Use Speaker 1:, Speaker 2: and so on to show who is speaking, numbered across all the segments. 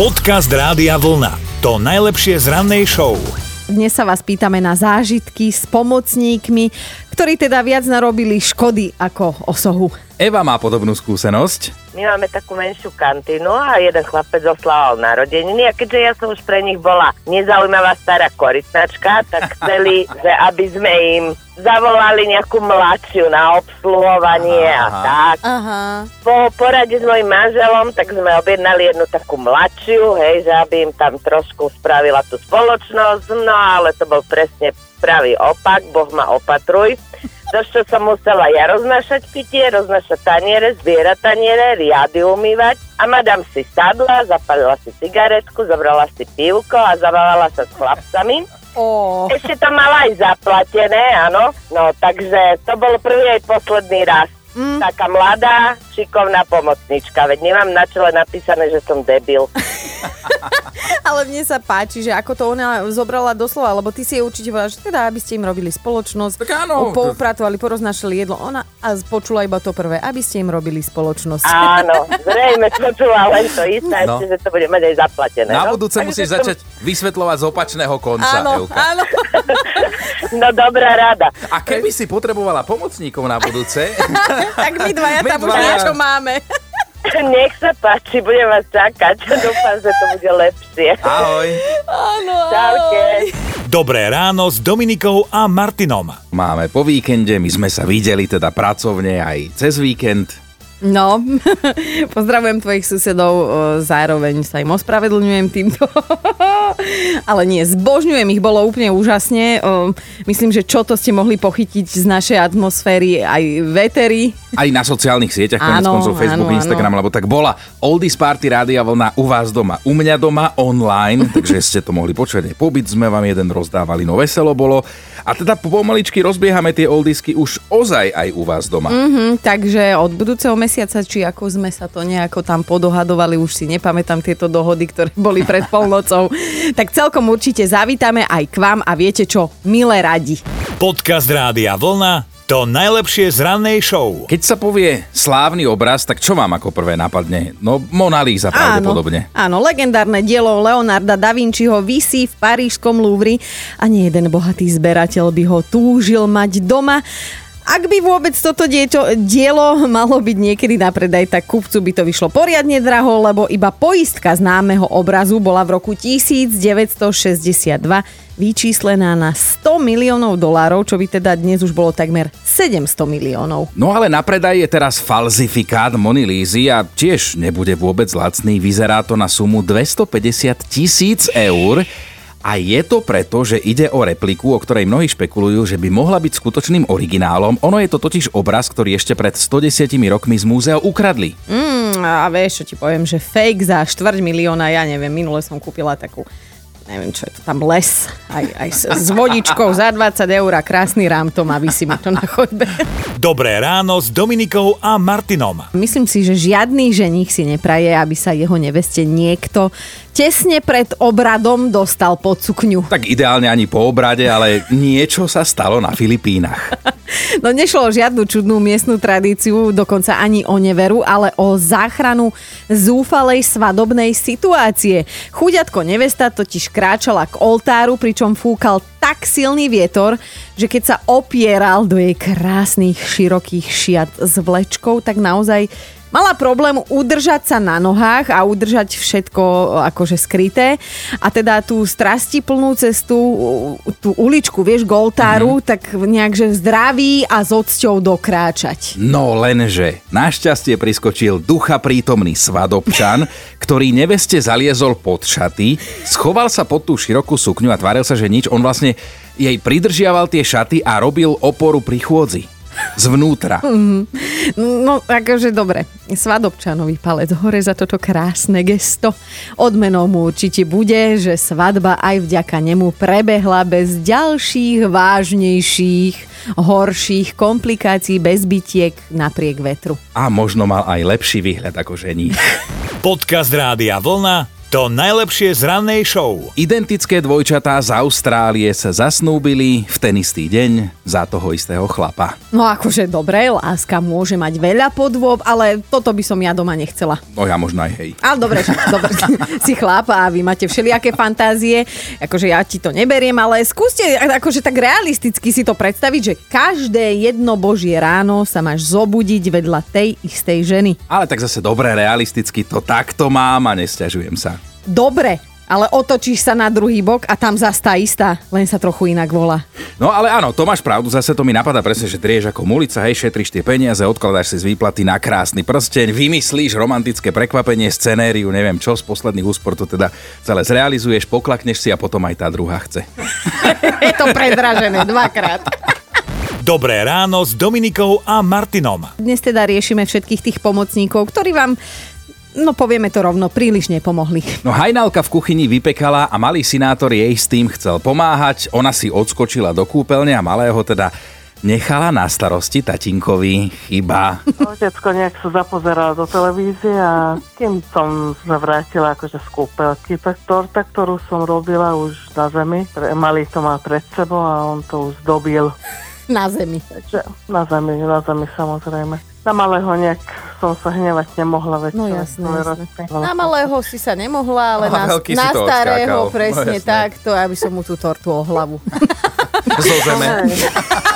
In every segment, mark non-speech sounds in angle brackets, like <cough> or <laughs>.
Speaker 1: Podcast Rádia Vlna. To najlepšie z rannej show.
Speaker 2: Dnes sa vás pýtame na zážitky s pomocníkmi, ktorí teda viac narobili škody ako osohu.
Speaker 3: Eva má podobnú skúsenosť.
Speaker 4: My máme takú menšiu kantínu a jeden chlapec oslával narodeniny a keďže ja som už pre nich bola nezaujímavá stará korytnačka, tak <laughs> chceli, že aby sme im zavolali nejakú mladšiu na obsluhovanie a tak.
Speaker 2: Aha.
Speaker 4: Po porade s mojim manželom, tak sme objednali jednu takú mladšiu, hej, že aby im tam trošku spravila tú spoločnosť, no ale to bol presne pravý opak, Boh ma opatruj. To, čo som musela ja roznášať pitie, roznášať taniere, zbierať taniere, riady umývať. A madam si sadla, zapalila si cigaretku, zobrala si pivko a zavala sa s chlapcami.
Speaker 2: Ó,
Speaker 4: Ešte to mala aj zaplatené, áno. No, takže to bol prvý aj posledný raz. Mm. Taká mladá, šikovná pomocnička, veď nemám na čele napísané, že som debil. <laughs>
Speaker 2: ale mne sa páči, že ako to ona zobrala doslova, lebo ty si jej určite povedala, že teda, aby ste im robili spoločnosť,
Speaker 3: Tak áno.
Speaker 2: poupratovali, poroznášali jedlo. Ona a počula iba to prvé, aby ste im robili spoločnosť.
Speaker 4: Áno, <laughs> zrejme počula len to isté,
Speaker 3: No.
Speaker 4: ešte, že to bude mať aj zaplatené.
Speaker 3: Na
Speaker 4: no?
Speaker 3: budúce musíš
Speaker 4: som-
Speaker 3: začať vysvetľovať z opačného konca,
Speaker 2: Áno,
Speaker 3: Evka.
Speaker 2: áno.
Speaker 4: No, dobrá rada.
Speaker 3: A keby si potrebovala pomocníkov na budúce, <laughs>
Speaker 2: tak my dvaja
Speaker 3: My
Speaker 2: tam už
Speaker 3: dvaja.
Speaker 2: niečo máme. <laughs>
Speaker 4: Nech sa páči, budem vás čakať. <laughs> Dúfam, že to bude lepšie.
Speaker 3: ahoj.
Speaker 2: Áno,
Speaker 4: Čaute.
Speaker 1: Dobré ráno s Dominikou a Martinom.
Speaker 3: Máme po víkende, my sme sa videli teda pracovne aj cez víkend.
Speaker 2: No, <laughs> pozdravujem tvojich susedov, zároveň sa im ospravedlňujem týmto. <laughs> Ale nie, zbožňujem ich, bolo úplne úžasne. Myslím, že čo to ste mohli pochytiť z našej atmosféry, aj vetery.
Speaker 3: Aj na sociálnych sieťach, konec
Speaker 2: Áno,
Speaker 3: koncov Facebook,
Speaker 2: áno,
Speaker 3: Instagram, lebo tak bola Oldies Party Rádia Vlna u vás doma, u mňa doma, online, <laughs> takže ste to mohli počuť. Aj pobyt sme vám jeden rozdávali, no veselo bolo. A teda pomaličky rozbiehame tie oldisky už ozaj aj u vás doma.
Speaker 2: Hm, takže od budúceho mesiaca, či ako sme sa to nejako tam podohadovali, už si nepamätám tieto dohody, ktoré boli pred polnocou, tak celkom určite zavítame aj k vám a viete čo, milé radi.
Speaker 1: Podcast Rádia Vlna. To najlepšie z rannej show.
Speaker 3: Keď sa povie slávny obraz, tak čo vám ako prvé napadne? No Mona Lisa pravdepodobne.
Speaker 2: Áno, áno, legendárne dielo Leonarda da Vinciho visí v parížskom Louvre a nie jeden bohatý zberateľ by ho túžil mať doma. Ak by vôbec toto dieťo, dielo malo byť niekedy na predaj, tak kupcu by to vyšlo poriadne draho, lebo iba poistka známeho obrazu bola v roku 1962 vyčíslená na 100 miliónov dolárov, čo by teda dnes už bolo takmer 700 miliónov.
Speaker 3: No ale na predaj je teraz falzifikát Mony Lízy a tiež nebude vôbec lacný. Vyzerá to na sumu 250 tisíc eur. A je to preto, že ide o repliku, o ktorej mnohí špekulujú, že by mohla byť skutočným originálom. Ono je to totiž obraz, ktorý ešte pred 110 rokmi z múzea ukradli.
Speaker 2: Mm, a vieš, čo ti poviem, že fake za štvrť milióna, ja neviem, minule som kúpila takú neviem, čo je to tam, les, aj, aj s, vodičkou za 20 eur a krásny rám to má, vysí mi to na chodbe.
Speaker 1: Dobré ráno s Dominikou a Martinom.
Speaker 2: Myslím si, že žiadny ženich si nepraje, aby sa jeho neveste niekto tesne pred obradom dostal pod sukňu.
Speaker 3: Tak ideálne ani po obrade, ale niečo sa stalo na Filipínach.
Speaker 2: No nešlo o žiadnu čudnú miestnu tradíciu, dokonca ani o neveru, ale o záchranu zúfalej svadobnej situácie. Chuďatko nevesta totiž kráčala k oltáru, pričom fúkal tak silný vietor, že keď sa opieral do jej krásnych širokých šiat s vlečkou, tak naozaj Mala problém udržať sa na nohách a udržať všetko akože skryté. A teda tú strasti plnú cestu, tú uličku, vieš, k oltáru, mm-hmm. tak nejak, že zdraví a s odsťou dokráčať.
Speaker 3: No lenže, našťastie priskočil ducha prítomný svadobčan, <laughs> ktorý neveste zaliezol pod šaty, schoval sa pod tú širokú sukňu a tváril sa, že nič. On vlastne jej pridržiaval tie šaty a robil oporu pri chôdzi. Zvnútra.
Speaker 2: No, akože dobre. Svadobčanový palec hore za toto krásne gesto. Odmenou mu určite bude, že svadba aj vďaka nemu prebehla bez ďalších vážnejších, horších komplikácií, bez bytiek napriek vetru.
Speaker 3: A možno mal aj lepší výhľad ako žení.
Speaker 1: Podcast Rádia Vlna. To najlepšie z rannej show.
Speaker 3: Identické dvojčatá z Austrálie sa zasnúbili v ten istý deň za toho istého chlapa.
Speaker 2: No akože dobre, láska môže mať veľa podôb, ale toto by som ja doma nechcela.
Speaker 3: No ja možno aj hej.
Speaker 2: Ale dobre, dobre, <laughs> si chlapa a vy máte všelijaké fantázie, akože ja ti to neberiem, ale skúste akože tak realisticky si to predstaviť, že každé jedno božie ráno sa máš zobudiť vedľa tej istej ženy.
Speaker 3: Ale tak zase dobre, realisticky to takto mám a nesťažujem sa.
Speaker 2: Dobre, ale otočíš sa na druhý bok a tam zas tá istá, len sa trochu inak volá.
Speaker 3: No ale áno, to máš pravdu, zase to mi napadá presne, že drieš ako mulica, hej, šetríš tie peniaze, odkladáš si z výplaty na krásny prsteň, vymyslíš romantické prekvapenie, scenériu, neviem čo, z posledných úspor to teda celé zrealizuješ, poklakneš si a potom aj tá druhá chce. <laughs>
Speaker 2: Je to predražené dvakrát.
Speaker 1: Dobré ráno s Dominikou a Martinom.
Speaker 2: Dnes teda riešime všetkých tých pomocníkov, ktorí vám No povieme to rovno, príliš nepomohli.
Speaker 3: No hajnalka v kuchyni vypekala a malý sinátor jej s tým chcel pomáhať. Ona si odskočila do kúpeľne a malého teda nechala na starosti tatinkovi. Chyba.
Speaker 5: Otecko nejak sa zapozeral do televízie a kým som sa vrátila akože z kúpeľky, tak torta, ktorú som robila už na zemi, malý to má pred sebou a on to už dobil.
Speaker 2: Na zemi.
Speaker 5: Takže na zemi, na zemi samozrejme. Na malého nejak som sa hnevať nemohla. Veď
Speaker 2: no jasné, jasné. Na malého si sa nemohla, ale na, na starého odskákal. presne no, takto, aby som mu tú tortu o hlavu. <laughs>
Speaker 3: Zo zeme.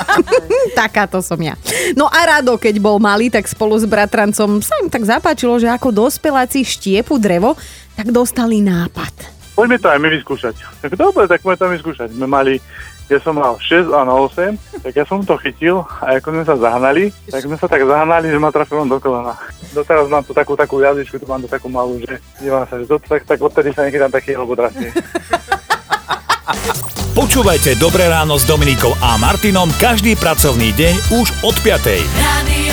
Speaker 3: <laughs>
Speaker 2: Takáto som ja. No a Rado, keď bol malý, tak spolu s bratrancom sa im tak zapáčilo, že ako dospeláci štiepu drevo, tak dostali nápad.
Speaker 6: Poďme to aj my vyskúšať. Tak dobre, tak poďme to vyskúšať. My mali ja som mal 6 a na 8, tak ja som to chytil a ako sme sa zahnali, tak sme sa tak zahnali, že ma trafilo do kolena. Doteraz mám tu takú, takú jazyčku, tu mám to takú malú, že dívam sa, že to, tak, tak odtedy sa nechytám taký alebo drasie.
Speaker 1: Počúvajte Dobré ráno s Dominikou a Martinom každý pracovný deň už od 5. Radio.